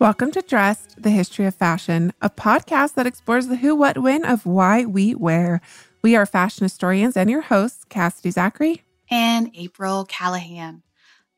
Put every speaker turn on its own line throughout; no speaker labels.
Welcome to Dressed, the History of Fashion, a podcast that explores the who, what, when of why we wear. We are fashion historians and your hosts, Cassidy Zachary.
And April Callahan.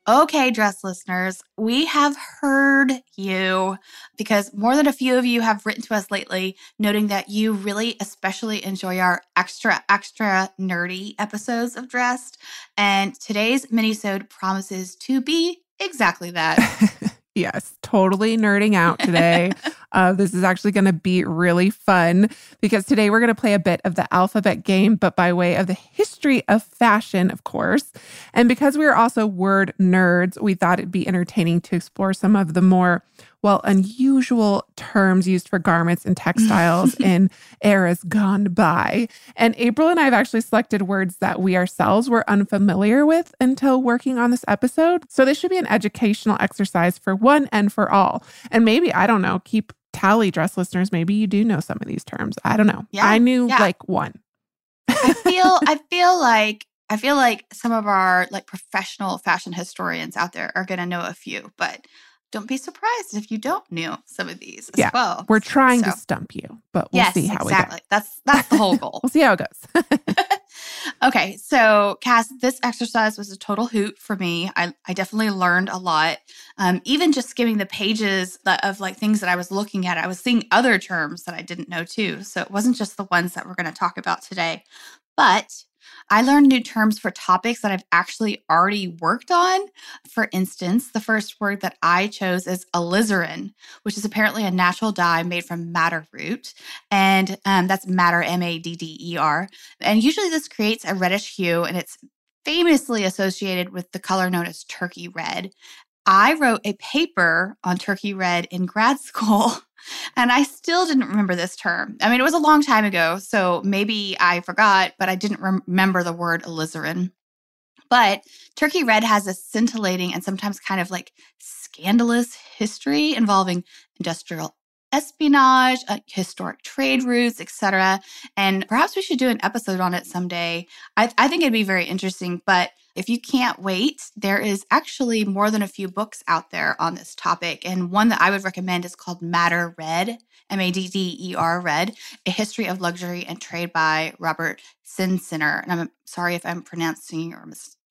Okay, dress listeners, we have heard you because more than a few of you have written to us lately, noting that you really especially enjoy our extra, extra nerdy episodes of Dressed. And today's minisode promises to be exactly that.
Yes, totally nerding out today. uh, this is actually going to be really fun because today we're going to play a bit of the alphabet game, but by way of the history of fashion, of course. And because we are also word nerds, we thought it'd be entertaining to explore some of the more, well, unusual terms used for garments and textiles in eras gone by. And April and I have actually selected words that we ourselves were unfamiliar with until working on this episode. So this should be an educational exercise for one and for all. And maybe, I don't know, keep tally dress listeners. Maybe you do know some of these terms. I don't know.
Yeah,
I knew
yeah.
like one.
I feel I feel like I feel like some of our like professional fashion historians out there are going to know a few, but don't be surprised if you don't know some of these as
Yeah,
well.
We're trying
So-
to stump you, but we'll
yes,
see how it goes.
exactly. That's that's the whole goal.
we'll see how it goes.
okay, so Cass, this exercise was a total hoot for me. I, I definitely learned a lot. Um, even just skimming the pages that, of like things that I was looking at, I was seeing other terms that I didn't know too. So it wasn't just the ones that we're going to talk about today. But I learned new terms for topics that I've actually already worked on. For instance, the first word that I chose is alizarin, which is apparently a natural dye made from madder root. And um, that's madder, M A D D E R. And usually this creates a reddish hue and it's famously associated with the color known as turkey red. I wrote a paper on turkey red in grad school and I still didn't remember this term. I mean, it was a long time ago, so maybe I forgot, but I didn't rem- remember the word alizarin. But turkey red has a scintillating and sometimes kind of like scandalous history involving industrial espionage, uh, historic trade routes, etc. And perhaps we should do an episode on it someday. I, I think it'd be very interesting. But if you can't wait, there is actually more than a few books out there on this topic. And one that I would recommend is called Madder Red, M A D D E R Red, A History of Luxury and Trade by Robert Chenciner. And I'm sorry if I'm pronouncing your,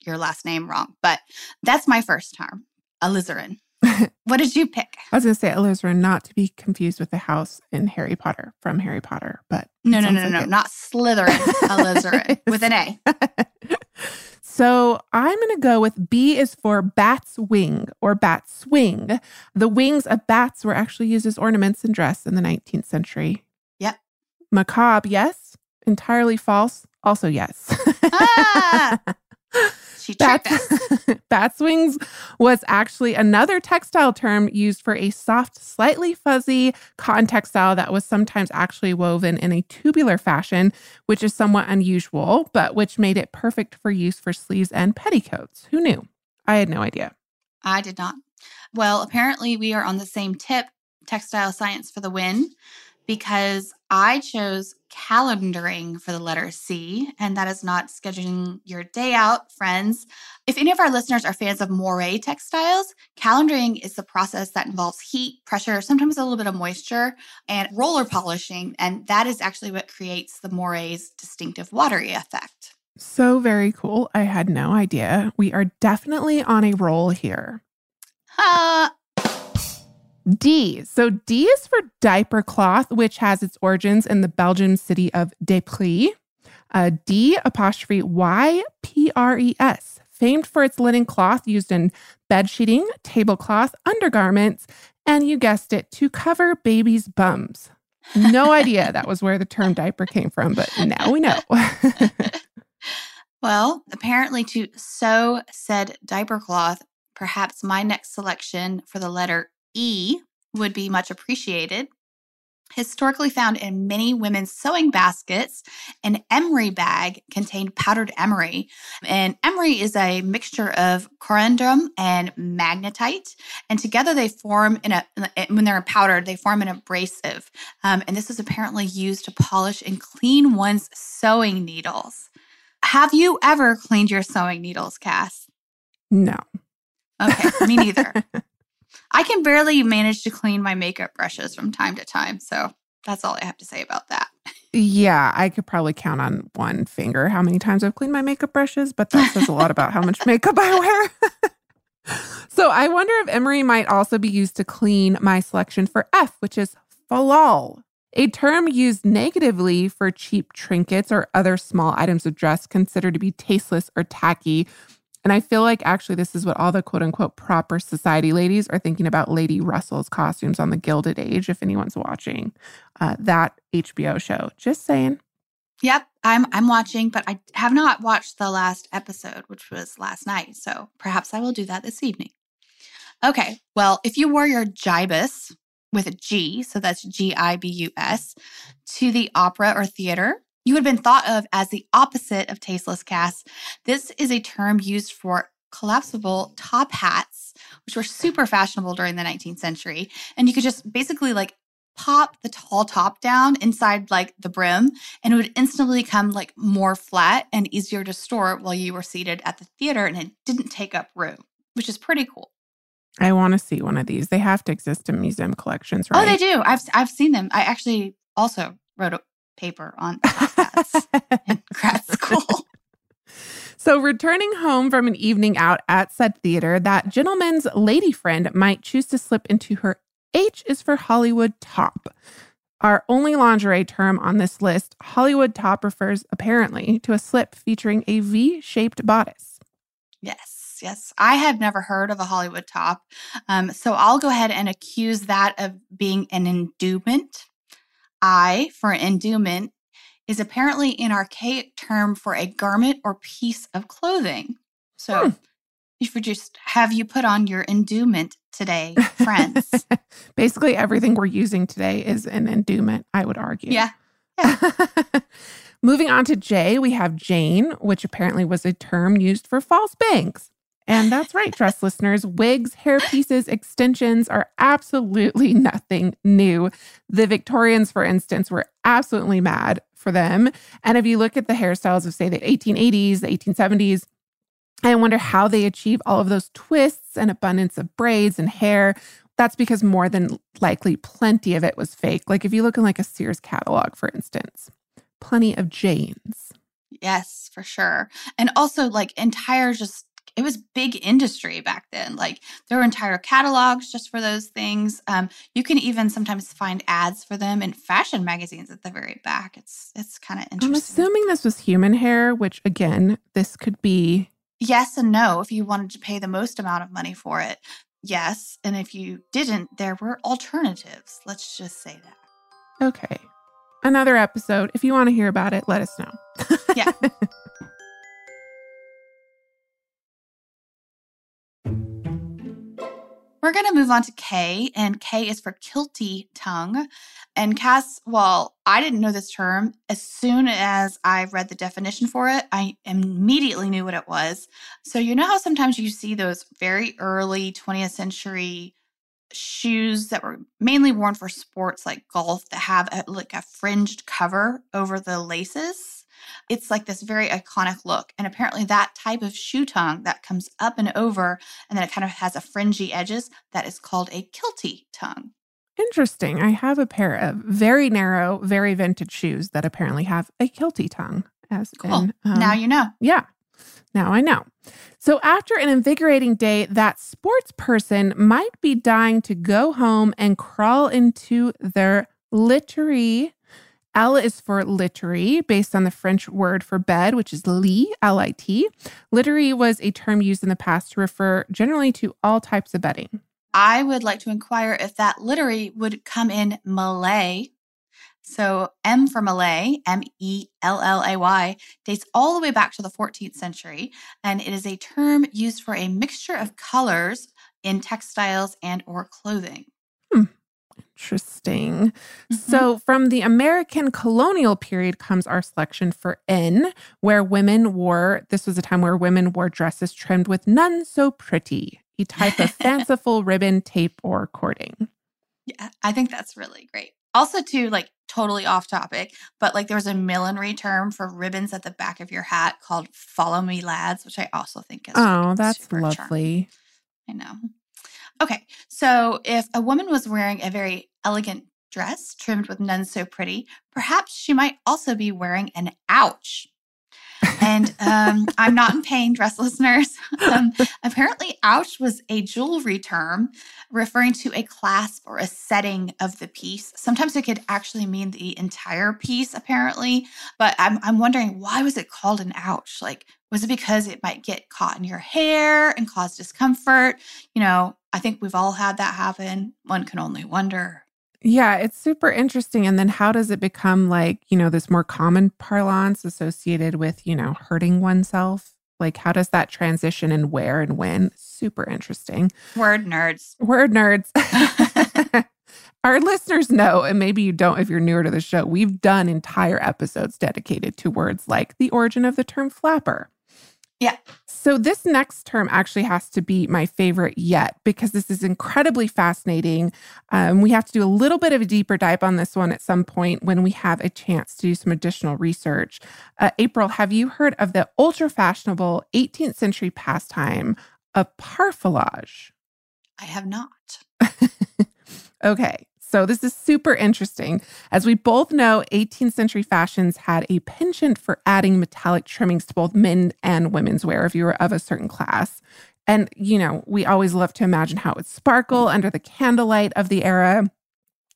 your last name wrong, but that's my first term, alizarin. what did you pick?
I was going to say alizarin, not to be confused with the house in Harry Potter from Harry Potter, but
No, no, no,
like
no, not Slytherin, alizarin with an A.
so I'm going to go with B is for bat's wing or bat swing. The wings of bats were actually used as ornaments in dress in the 19th century.
Yep.
Macabre, yes. Entirely false, also yes.
Ah! She tricked
Bats,
us.
bats wings was actually another textile term used for a soft, slightly fuzzy cotton textile that was sometimes actually woven in a tubular fashion, which is somewhat unusual, but which made it perfect for use for sleeves and petticoats. Who knew? I had no idea.
I did not. Well, apparently we are on the same tip, textile science for the win, because I chose calendaring for the letter C, and that is not scheduling your day out, friends. If any of our listeners are fans of moire textiles, calendaring is the process that involves heat, pressure, sometimes a little bit of moisture, and roller polishing, and that is actually what creates the moire's distinctive watery effect.
So very cool. I had no idea. We are definitely on a roll here.
Ha!
D. So D is for diaper cloth, which has its origins in the Belgian city of d'Ypres. Uh, D apostrophe Y P R E S, famed for its linen cloth used in bed sheeting, tablecloth, undergarments, and you guessed it, to cover babies' bums. No idea that was where the term diaper came from, but now we know.
well, apparently, to sew said diaper cloth, perhaps my next selection for the letter E would be much appreciated. Historically found in many women's sewing baskets, an emery bag contained powdered emery. And emery is a mixture of corundum and magnetite. And together they form in a, when they're powdered, they form an abrasive. Um, and this is apparently used to polish and clean one's sewing needles. Have you ever cleaned your sewing needles, Cass?
No.
Okay, me neither. I can barely manage to clean my makeup brushes from time to time. So that's all I have to say about that.
Yeah, I could probably count on one finger how many times I've cleaned my makeup brushes, but that says a lot about how much makeup I wear. so I wonder if emery might also be used to clean my selection for F, which is fallal, a term used negatively for cheap trinkets or other small items of dress considered to be tasteless or tacky and I feel like actually this is what all the quote unquote proper society ladies are thinking about Lady Russell's costumes on the Gilded Age, if anyone's watching uh, that HBO show. Just saying.
Yep, I'm I'm watching, but I have not watched the last episode, which was last night. So perhaps I will do that this evening. Okay, well, if you wore your gibus with a G, so that's G I B U S, to the opera or theater, you would have been thought of as the opposite of tasteless Cass. This is a term used for collapsible top hats, which were super fashionable during the 19th century. And you could just basically like pop the tall top down inside like the brim and it would instantly become like more flat and easier to store while you were seated at the theater and it didn't take up room, which is pretty cool.
I want to see one of these. They have to exist in museum collections, right?
Oh, they do. I've I've seen them. I actually also wrote a paper on hats in grad school.
So, returning home from an evening out at said theater, that gentleman's lady friend might choose to slip into her H is for Hollywood top. Our only lingerie term on this list, Hollywood top refers apparently to a slip featuring a V shaped bodice.
Yes, yes. I had never heard of a Hollywood top. Um, so I'll go ahead and accuse that of being an endowment I for endowment is apparently an archaic term for a garment or piece of clothing. So, hmm. if you just have you put on your endowment today, friends.
Basically, everything we're using today is an endowment, I would argue.
Yeah. yeah.
Moving on to J, we have Jane, which apparently was a term used for false bangs. And that's right, dress listeners. Wigs, hair pieces, extensions are absolutely nothing new. The Victorians, for instance, were absolutely mad for them. And if you look at the hairstyles of, say, the 1880s, the 1870s, I wonder how they achieve all of those twists and abundance of braids and hair. That's because more than likely plenty of it was fake. Like if you look in like a Sears catalog, for instance, plenty of Janes.
Yes, for sure. And also like entire just it was big industry back then. Like there were entire catalogs just for those things. Um, you can even sometimes find ads for them in fashion magazines at the very back. It's it's kind of interesting.
I'm assuming this was human hair, which again, this could be
yes and no. If you wanted to pay the most amount of money for it, yes, and if you didn't, there were alternatives. Let's just say that.
Okay. Another episode. If you want to hear about it, let us know.
yeah. We're going to move on to K, and K is for kilty tongue. And Cass, well, I didn't know this term. As soon as I read the definition for it, I immediately knew what it was. So, you know how sometimes you see those very early 20th century shoes that were mainly worn for sports like golf that have a, like a fringed cover over the laces? It's like this very iconic look. And apparently, that type of shoe tongue that comes up and over and then it kind of has a fringy edges, that is called a kilty tongue.
Interesting. I have a pair of very narrow, very vintage shoes that apparently have a kilty tongue. As
cool.
In,
um, now you know.
Yeah. Now I know. So, after an invigorating day, that sports person might be dying to go home and crawl into their literie. L is for literie, based on the French word for bed, which is lit, L I T. Literie was a term used in the past to refer generally to all types of bedding.
I would like to inquire if that literie would come in mellay. So M for mellay, M E L L A Y, dates all the way back to the 14th century, and it is a term used for a mixture of colors in textiles and or clothing.
Interesting. Mm-hmm. So, from the American colonial period comes our selection for N, where women wore, this was a time where women wore dresses trimmed with none so pretty, a type of fanciful ribbon, tape, or cording.
Yeah, I think that's really great. Also, too, like totally off topic, but like there was a millinery term for ribbons at the back of your hat called "Follow Me, Lads," which I also think is
oh, that's lovely.
Charming. I know. Okay, so if a woman was wearing a very elegant dress trimmed with none so pretty, perhaps she might also be wearing an ouch. and um, I'm not in pain, dress listeners. Um, apparently, ouch was a jewelry term referring to a clasp or a setting of the piece. Sometimes it could actually mean the entire piece, apparently. But I'm, I'm wondering why was it called an ouch? Like, was it because it might get caught in your hair and cause discomfort? You know, I think we've all had that happen. One can only wonder.
Yeah, it's super interesting. And then how does it become like, you know, this more common parlance associated with, you know, hurting oneself? Like, how does that transition and where and when? Super interesting.
Word nerds.
Word nerds. Our listeners know, and maybe you don't if you're newer to the show, we've done entire episodes dedicated to words like the origin of the term flapper.
Yeah.
So, this next term actually has to be my favorite yet because this is incredibly fascinating. Um, we have to do a little bit of a deeper dive on this one at some point when we have a chance to do some additional research. Uh, April, have you heard of the ultra fashionable 18th century pastime of parfilage?
I have not.
okay. So, this is super interesting. As we both know, 18th century fashions had a penchant for adding metallic trimmings to both men and women's wear if you were of a certain class. And, you know, we always love to imagine how it would sparkle under the candlelight of the era,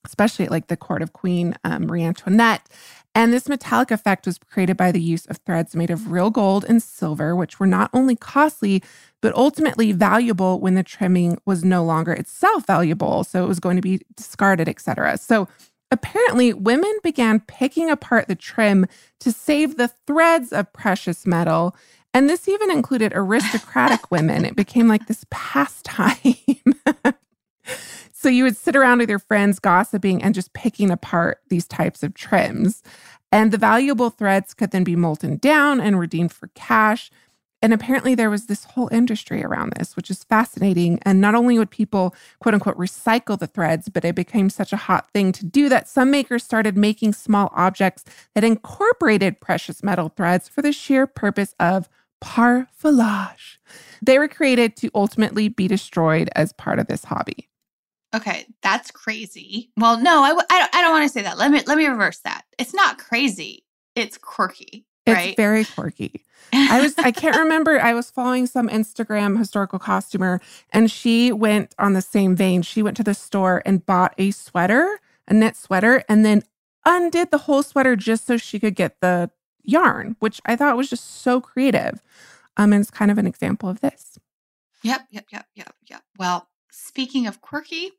especially at like the court of Queen um, Marie Antoinette. And this metallic effect was created by the use of threads made of real gold and silver, which were not only costly, but ultimately valuable when the trimming was no longer itself valuable. So it was going to be discarded, etc. So apparently, women began picking apart the trim to save the threads of precious metal. And this even included aristocratic women. It became like this pastime. So you would sit around with your friends gossiping and just picking apart these types of trims. And the valuable threads could then be molten down and redeemed for cash. And apparently, there was this whole industry around this, which is fascinating. And not only would people, quote unquote, recycle the threads, but it became such a hot thing to do that some makers started making small objects that incorporated precious metal threads for the sheer purpose of parfilage. They were created to ultimately be destroyed as part of this hobby.
Okay, that's crazy. Well, no, I, I, I don't want to say that. Let me let me reverse that. It's not crazy. It's quirky. Right?
It's very quirky. I was I can't remember. I was following some Instagram historical costumer, and she went on the same vein. She went to the store and bought a sweater, a knit sweater, and then undid the whole sweater just so she could get the yarn, which I thought was just so creative. Um, and it's kind of an example of this.
Yep, yep, yep, yep, yep. Well, speaking of quirky,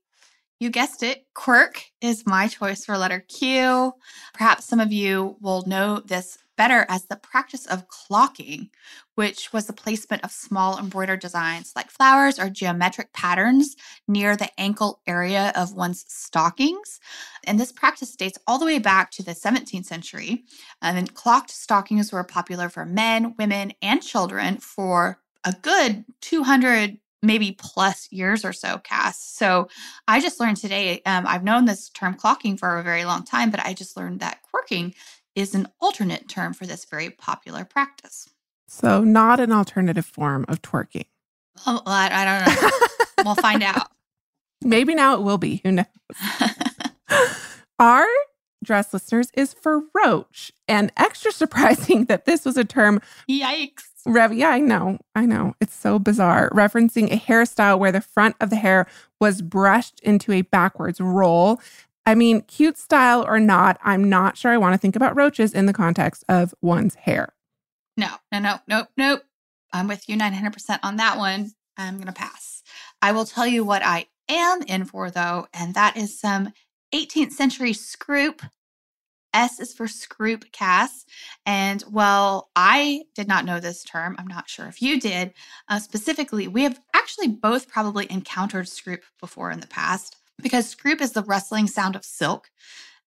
you guessed it, quirk is my choice for letter Q. Perhaps some of you will know this better as the practice of clocking, which was the placement of small embroidered designs like flowers or geometric patterns near the ankle area of one's stockings. And this practice dates all the way back to the 17th century. And then clocked stockings were popular for men, women, and children for a good 200 maybe plus years or so, Cass. So I just learned today, um, I've known this term clocking for a very long time, but I just learned that quirking is an alternate term for this very popular practice.
So, not an alternative form of twerking.
Oh, I, I don't know. we'll find out.
Maybe now it will be. Who knows? Our dress listeners is for roach. And extra surprising that this was a term.
Yikes.
Rev, yeah, I know. I know. It's so bizarre. Referencing a hairstyle where the front of the hair was brushed into a backwards roll. I mean, cute style or not, I'm not sure I want to think about roaches in the context of one's hair.
No, no, no, no, nope. I'm with you 900% on that one. I'm going to pass. I will tell you what I am in for, though, and that is some 18th century scroop. S is for scroop Cass. And while I did not know this term. I'm not sure if you did. Uh, specifically, we have actually both probably encountered scroop before in the past because scroop is the rustling sound of silk.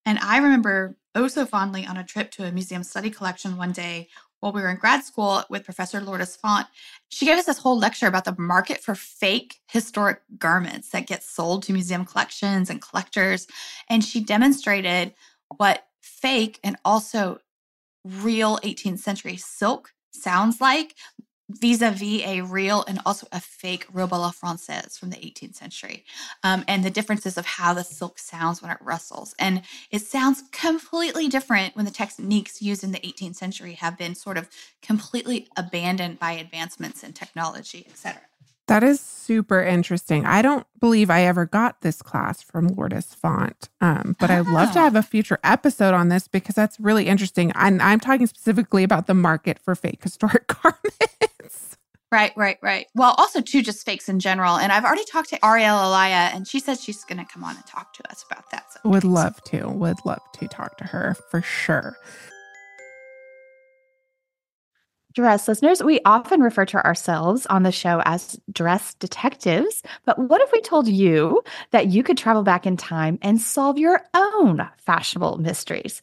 And I remember oh so fondly on a trip to a museum study collection one day while we were in grad school with Professor Lourdes Font. She gave us this whole lecture about the market for fake historic garments that get sold to museum collections and collectors. And she demonstrated what fake and also real 18th century silk sounds like vis-a-vis a real and also a fake robe la française from the 18th century um, and the differences of how the silk sounds when it rustles and it sounds completely different when the techniques used in the 18th century have been sort of completely abandoned by advancements in technology etc
that is super interesting. I don't believe I ever got this class from Lourdes Font, um, but oh. I'd love to ah. have a future episode on this because that's really interesting. And I'm talking specifically about the market for fake historic garments.
Right, right, right. Well, also too, just fakes in general. And I've already talked to Ariel Alaya, and she says she's going to come on and talk to us about that.
Would love to. Would love to talk to her for sure.
Dress listeners, we often refer to ourselves on the show as dress detectives. But what if we told you that you could travel back in time and solve your own fashionable mysteries?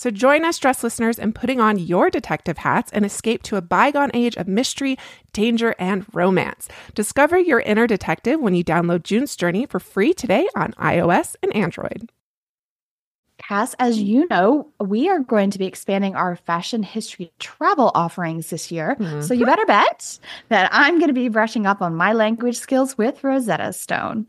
So join us, dress listeners, in putting on your detective hats and escape to a bygone age of mystery, danger, and romance. Discover your inner detective when you download June's Journey for free today on iOS and Android.
Cass, as you know, we are going to be expanding our fashion history travel offerings this year. Mm-hmm. So you better bet that I'm going to be brushing up on my language skills with Rosetta Stone.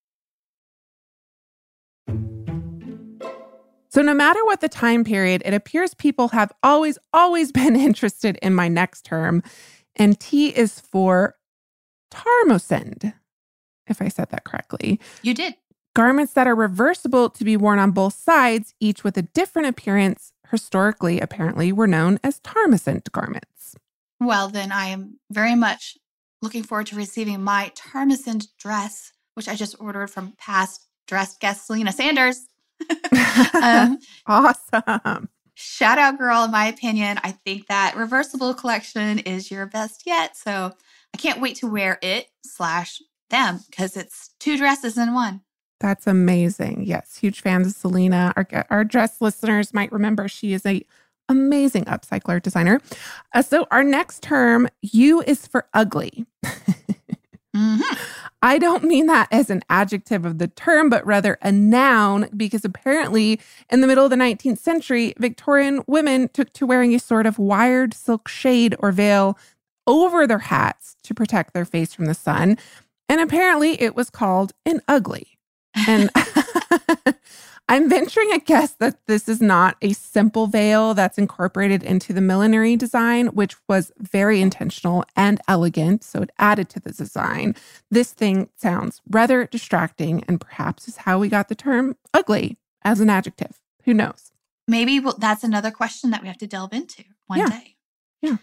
So, no matter what the time period, it appears people have always, always been interested in my next term. And T is for tarmosend, if I said that correctly.
You did.
Garments that are reversible to be worn on both sides, each with a different appearance, historically, apparently, were known as tarmosend garments.
Well, then I am very much looking forward to receiving my tarmosend dress, which I just ordered from past dress guest Selena Sanders.
um, awesome.
Shout out, girl. In my opinion, I think that reversible collection is your best yet. So I can't wait to wear it slash them because it's two dresses in one.
That's amazing. Yes, huge fans of Selena. Our, our dress listeners might remember she is a amazing upcycler designer. Uh, so our next term, U is for ugly. mm-hmm. I don't mean that as an adjective of the term, but rather a noun, because apparently in the middle of the 19th century, Victorian women took to wearing a sort of wired silk shade or veil over their hats to protect their face from the sun. And apparently it was called an ugly. And I'm venturing a guess that this is not a simple veil that's incorporated into the millinery design, which was very intentional and elegant. So it added to the design. This thing sounds rather distracting and perhaps is how we got the term ugly as an adjective. Who knows?
Maybe we'll, that's another question that we have to delve into one
yeah.
day.
Yeah.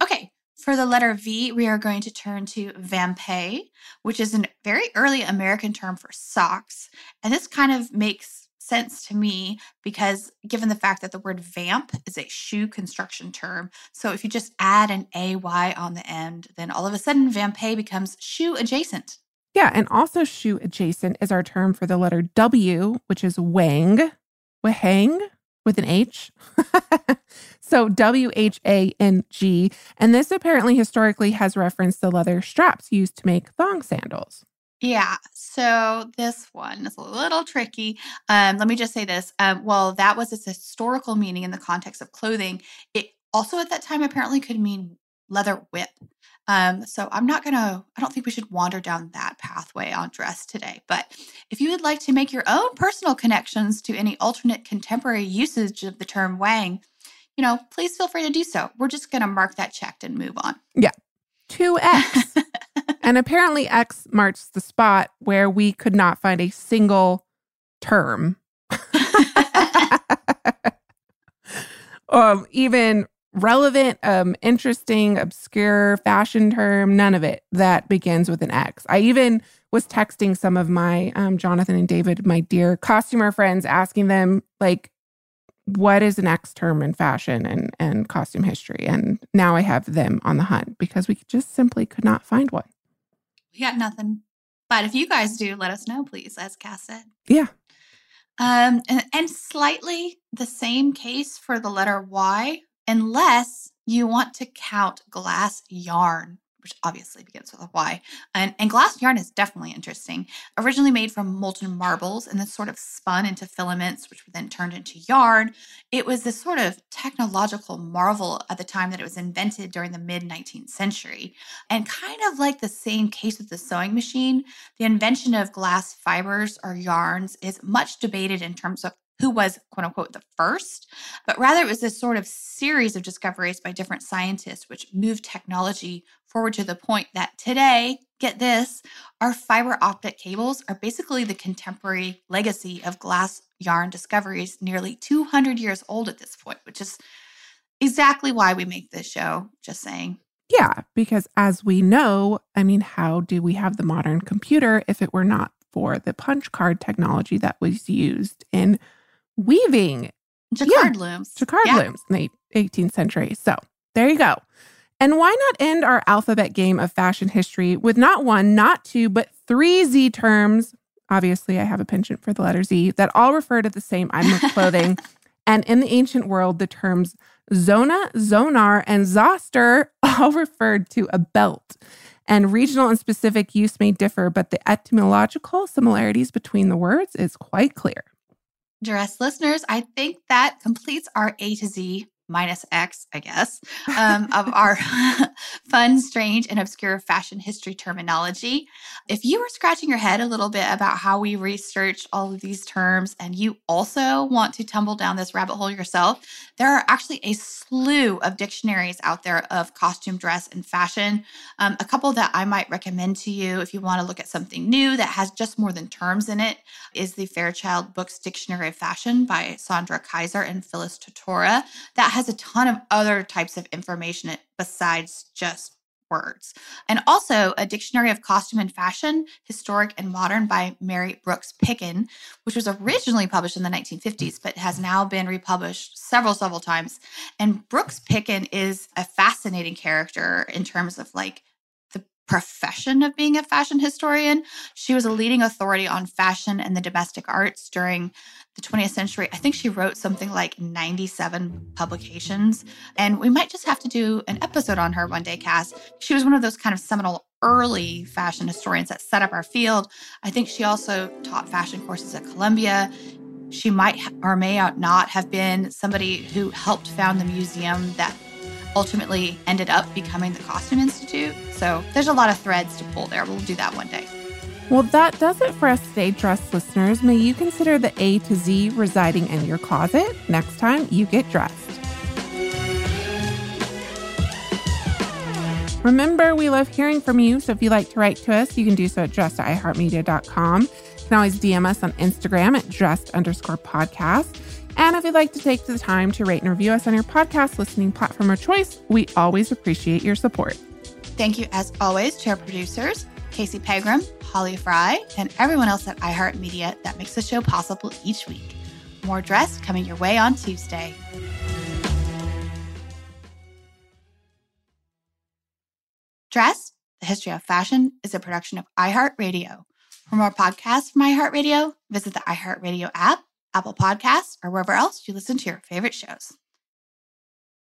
Okay. For the letter V, we are going to turn to vampay, which is a very early American term for socks. And this kind of makes sense to me because given the fact that the word vamp is a shoe construction term. So if you just add an AY on the end, then all of a sudden vampay becomes shoe adjacent.
Yeah, and also shoe adjacent is our term for the letter W, which is wang, whang with an H. so W H A N G. And this apparently historically has referenced the leather straps used to make thong sandals.
Yeah. So this one is a little tricky. Um, let me just say this. Um, well, that was its historical meaning in the context of clothing. It also at that time apparently could mean leather whip. Um, so I'm not gonna, I don't think we should wander down that pathway on dress today. But if you would like to make your own personal connections to any alternate contemporary usage of the term wang, you know, please feel free to do so. We're just gonna mark that checked and move on.
Yeah. 2X. And apparently, X marks the spot where we could not find a single term. um, even relevant, um, interesting, obscure fashion term, none of it that begins with an X. I even was texting some of my um, Jonathan and David, my dear costumer friends, asking them, like, what is an X term in fashion and, and costume history? And now I have them on the hunt because we just simply could not find one.
We got nothing. But if you guys do, let us know, please, as Cass said.
Yeah.
Um, and, and slightly the same case for the letter Y, unless you want to count glass yarn which obviously begins with a Y. And, and glass yarn is definitely interesting. Originally made from molten marbles and then sort of spun into filaments, which were then turned into yarn. It was this sort of technological marvel at the time that it was invented during the mid 19th century. And kind of like the same case with the sewing machine, the invention of glass fibers or yarns is much debated in terms of who was quote unquote the first, but rather it was this sort of series of discoveries by different scientists which moved technology forward to the point that today, get this, our fiber optic cables are basically the contemporary legacy of glass yarn discoveries, nearly 200 years old at this point, which is exactly why we make this show. Just saying.
Yeah, because as we know, I mean, how do we have the modern computer if it were not for the punch card technology that was used in weaving.
Jacquard yeah, looms.
Jacquard yeah. looms in the 18th century. So there you go. And why not end our alphabet game of fashion history with not one, not two, but three Z terms? Obviously, I have a penchant for the letter Z that all refer to the same item of clothing. and in the ancient world, the terms zona, zonar, and zoster all referred to a belt. And regional and specific use may differ, but the etymological similarities between the words is quite clear.
Dress listeners, I think that completes our A to Z minus X, I guess, um, of our fun, strange, and obscure fashion history terminology. If you were scratching your head a little bit about how we research all of these terms and you also want to tumble down this rabbit hole yourself, there are actually a slew of dictionaries out there of costume, dress, and fashion. Um, a couple that I might recommend to you if you want to look at something new that has just more than terms in it is the Fairchild Books Dictionary of Fashion by Sandra Keiser and Phyllis Tortora. That has a ton of other types of information besides just words. And also a dictionary of costume and fashion, historic and modern by Mary Brooks Picken, which was originally published in the 1950s, but has now been republished several, several times. And Brooks Picken is a fascinating character in terms of like profession of being a fashion historian. She was a leading authority on fashion and the domestic arts during the 20th century. I think she wrote something like 97 publications. And we might just have to do an episode on her one day, Cass. She was one of those kind of seminal early fashion historians that set up our field. I think she also taught fashion courses at Columbia. She might or may not have been somebody who helped found the museum that ultimately ended up becoming the Costume Institute. So there's a lot of threads to pull there. We'll do that one day.
Well, that does it for us today, dressed listeners. May you consider the A to Z residing in your closet next time you get dressed. Remember, we love hearing from you. So if you'd like to write to us, you can do so at iheartmedia.com. You can always DM us on Instagram at dressed underscore podcast. And if you'd like to take the time to rate and review us on your podcast listening platform of choice, we always appreciate your support.
Thank you, as always, to our producers, Casey Pegram, Holly Fry, and everyone else at iHeartMedia that makes the show possible each week. More Dressed coming your way on Tuesday. Dressed, the history of fashion, is a production of iHeartRadio. For more podcasts from iHeartRadio, visit the iHeartRadio app, Apple Podcasts, or wherever else you listen to your favorite shows.